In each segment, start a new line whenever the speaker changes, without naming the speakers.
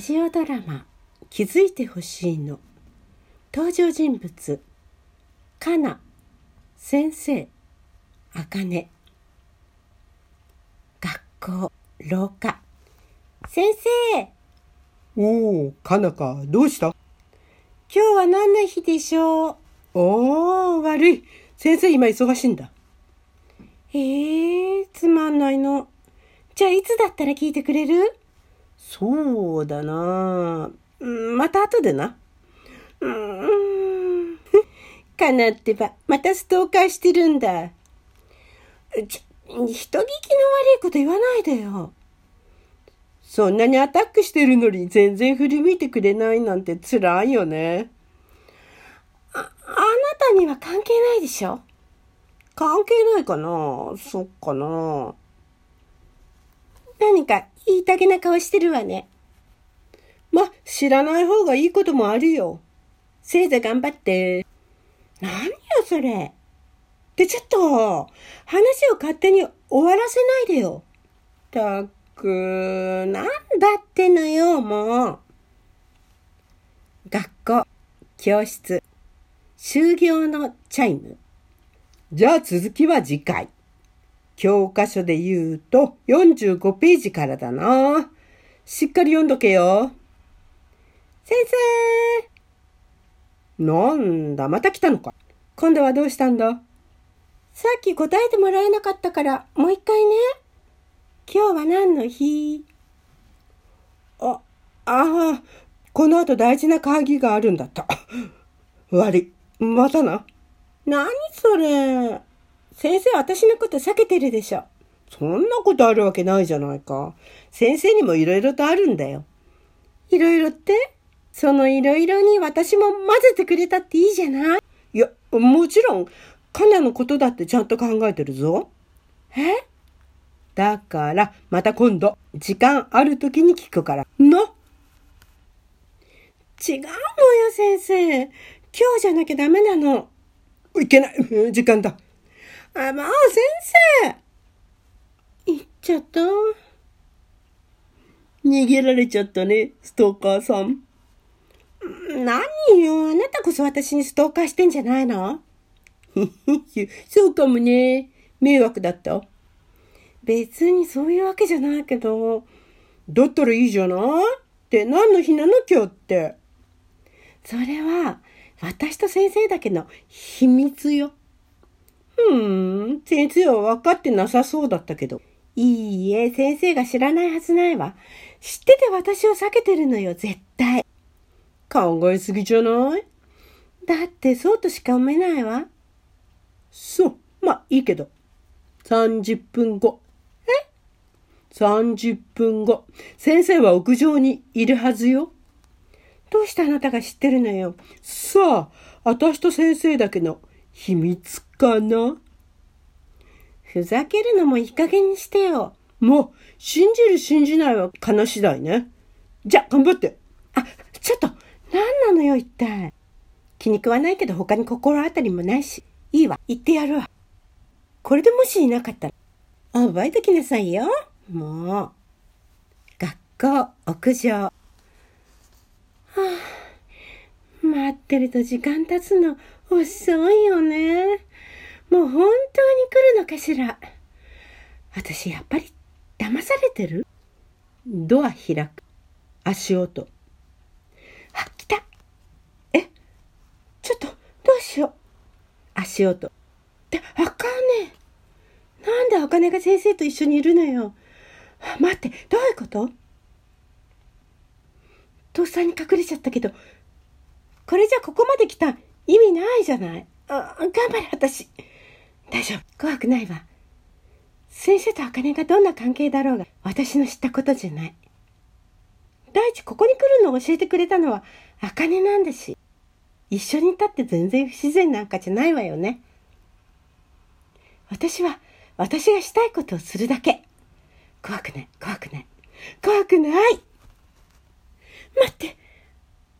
ラジオドラマ「気づいてほしいの」登場人物かな先生あかね学校廊下。先生！
おお、かなか、どうした？
今日は何の日でしょう？
おー、悪い。先生今忙しいんだ。
ええー、つまんないの。じゃあいつだったら聞いてくれる？
そうだなまた後でな。
うーん。かなってば、またストーカーしてるんだ。ち、人聞きの悪いこと言わないでよ。
そんなにアタックしてるのに全然振り向いてくれないなんて辛いよね。
あ、あなたには関係ないでしょ？
関係ないかな？そっかな
何か言いたげな顔してるわね。
ま、知らない方がいいこともあるよ。せいぜい頑張って。
何よそれ。
で、ちょっと、話を勝手に終わらせないでよ。
たく、なんだってのよ、もう。学校、教室、終業のチャイム。
じゃあ続きは次回。教科書で言うと45ページからだな。しっかり読んどけよ。
先
生なんだ、また来たのか。今度はどうしたんだ
さっき答えてもらえなかったから、もう一回ね。今日は何の日？
あ、ああ、この後大事な鍵があるんだった。悪い。またな。
何それ。先生、私のこと避けてるでしょ。
そんなことあるわけないじゃないか。先生にもいろいろとあるんだよ。
いろいろってそのいろいろに私も混ぜてくれたっていいじゃない
いや、もちろん、カナのことだってちゃんと考えてるぞ。
え？
だから、また今度、時間ある時に聞くから。の？
違うのよ、先生。今日じゃなきゃダメなの。
いけない。時間だ。
あ、もう先生。行っちゃった。
逃げられちゃったね、ストーカーさん。
何よ、あなたこそ私にストーカーしてんじゃないの？
そうかもね。迷惑だった。
別にそういうわけじゃないけど。
だったらいいじゃない？って何の日なの今日って。
それは、私と先生だけの秘密よ。
ふーん、先生は分かってなさそうだったけど。
いいえ、先生が知らないはずないわ。知ってて私を避けてるのよ、絶対。
考えすぎじゃない？
だってそうとしか思えないわ。
そう、まあいいけど。30分後。
え
?30 分後。先生は屋上にいるはずよ。
どうしてあなたが知ってるのよ？
さあ、私と先生だけの秘密かな？
ふざけるのもいい加減にしてよ。
もう、信じる信じないは金次第ね。じゃ、頑張って。
あ、ちょっと、何なのよ、一体。気に食わないけど他に心当たりもないし。いいわ、言ってやるわ。これでもしいなかったら、覚えときなさいよ。もう。学校、屋上。はあ、待ってると時間経つの遅いよね。もう本当に来るのかしら。私やっぱり騙されてる？
ドア開く。足音。
あ、来た。え、ちょっと、どうしよう。
足音。
で、あかね。なんであかねが先生と一緒にいるのよ。待って、どういうこと？とっさに隠れちゃったけど、これじゃここまで来た意味ないじゃない。あ、頑張れ、私。大丈夫、怖くないわ。先生と茜がどんな関係だろうが、私の知ったことじゃない。第一、ここに来るのを教えてくれたのは、茜なんだし。一緒にいたって全然不自然なんかじゃないわよね。私は、私がしたいことをするだけ。怖くない、怖くない。怖くない待って、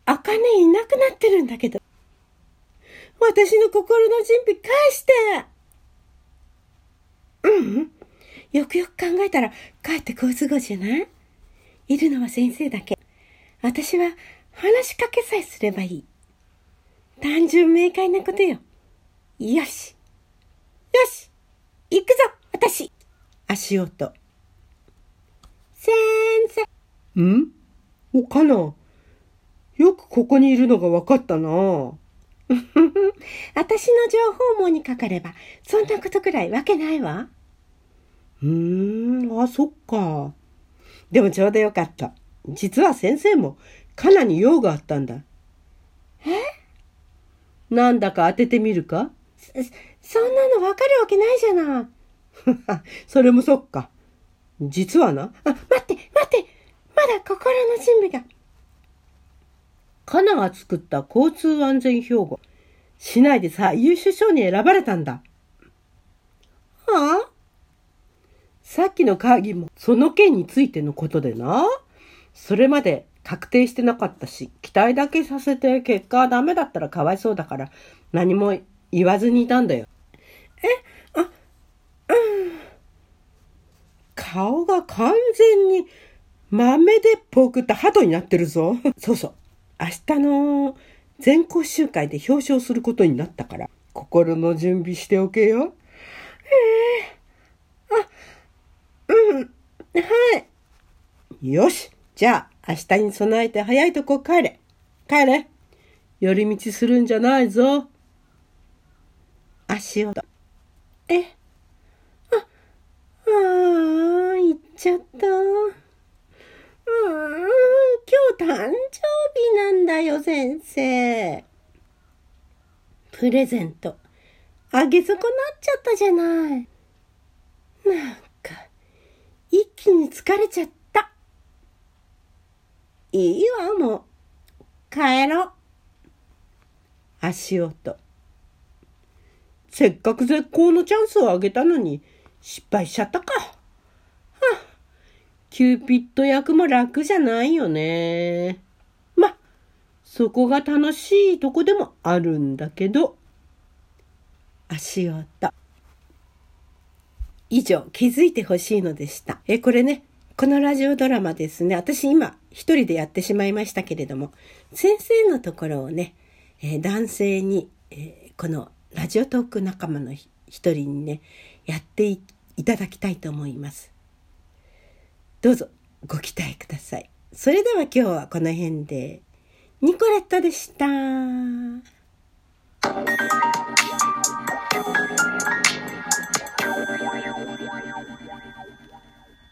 あかねいなくなってるんだけど。私の心の準備返してうん、よくよく考えたら、帰って好都合じゃない？いるのは先生だけ。私は話しかけさえすればいい。単純明快なことよ。よし。よし行くぞ私足音。先生。
ん？おかなよくここにいるのがわかったな。
私の情報網にかかれば、そんなことくらいわけないわ。
うーん、あ、そっか。でもちょうどよかった。実は先生もカナに用があったんだ。
え？
なんだか当ててみるか？
そ、そんなのわかるわけないじゃない。
それもそっか。実はな、
あ、待って、待って。まだ心の準備が。
カナが作った交通安全標語。市内で最優秀賞に選ばれたんだ。
はあ？
さっきの会議もその件についてのことでな。それまで確定してなかったし、期待だけさせて結果はダメだったらかわいそうだから何も言わずにいたんだよ。
え、あ、うん。
顔が完全に豆でっぽくった鳩になってるぞ。そうそう。明日の全校集会で表彰することになったから、心の準備しておけよ。
ええあ、うん。はい。
よし。じゃあ、明日に備えて早いとこ帰れ。帰れ。寄り道するんじゃないぞ。
足音。え、あ、ああ、行っちゃった。うーん、今日誕生日なんだよ、先生。プレゼント、あげ損なっちゃったじゃない。なんか、一気に疲れちゃった。いいわ、もう。帰ろう。
足音。せっかく絶好のチャンスをあげたのに失敗しちゃったか。はあ、キューピッド役も楽じゃないよね。そこが楽しいとこでもあるんだけど。
足音。以上、気づいてほしいのでした。え、これね、このラジオドラマですね、私今一人でやってしまいましたけれども、先生のところをね、えー男性に、えーこのラジオトーク仲間の一人にね、やっていただきたいと思います。どうぞご期待ください。それでは今日はこの辺で、ニコレットでした。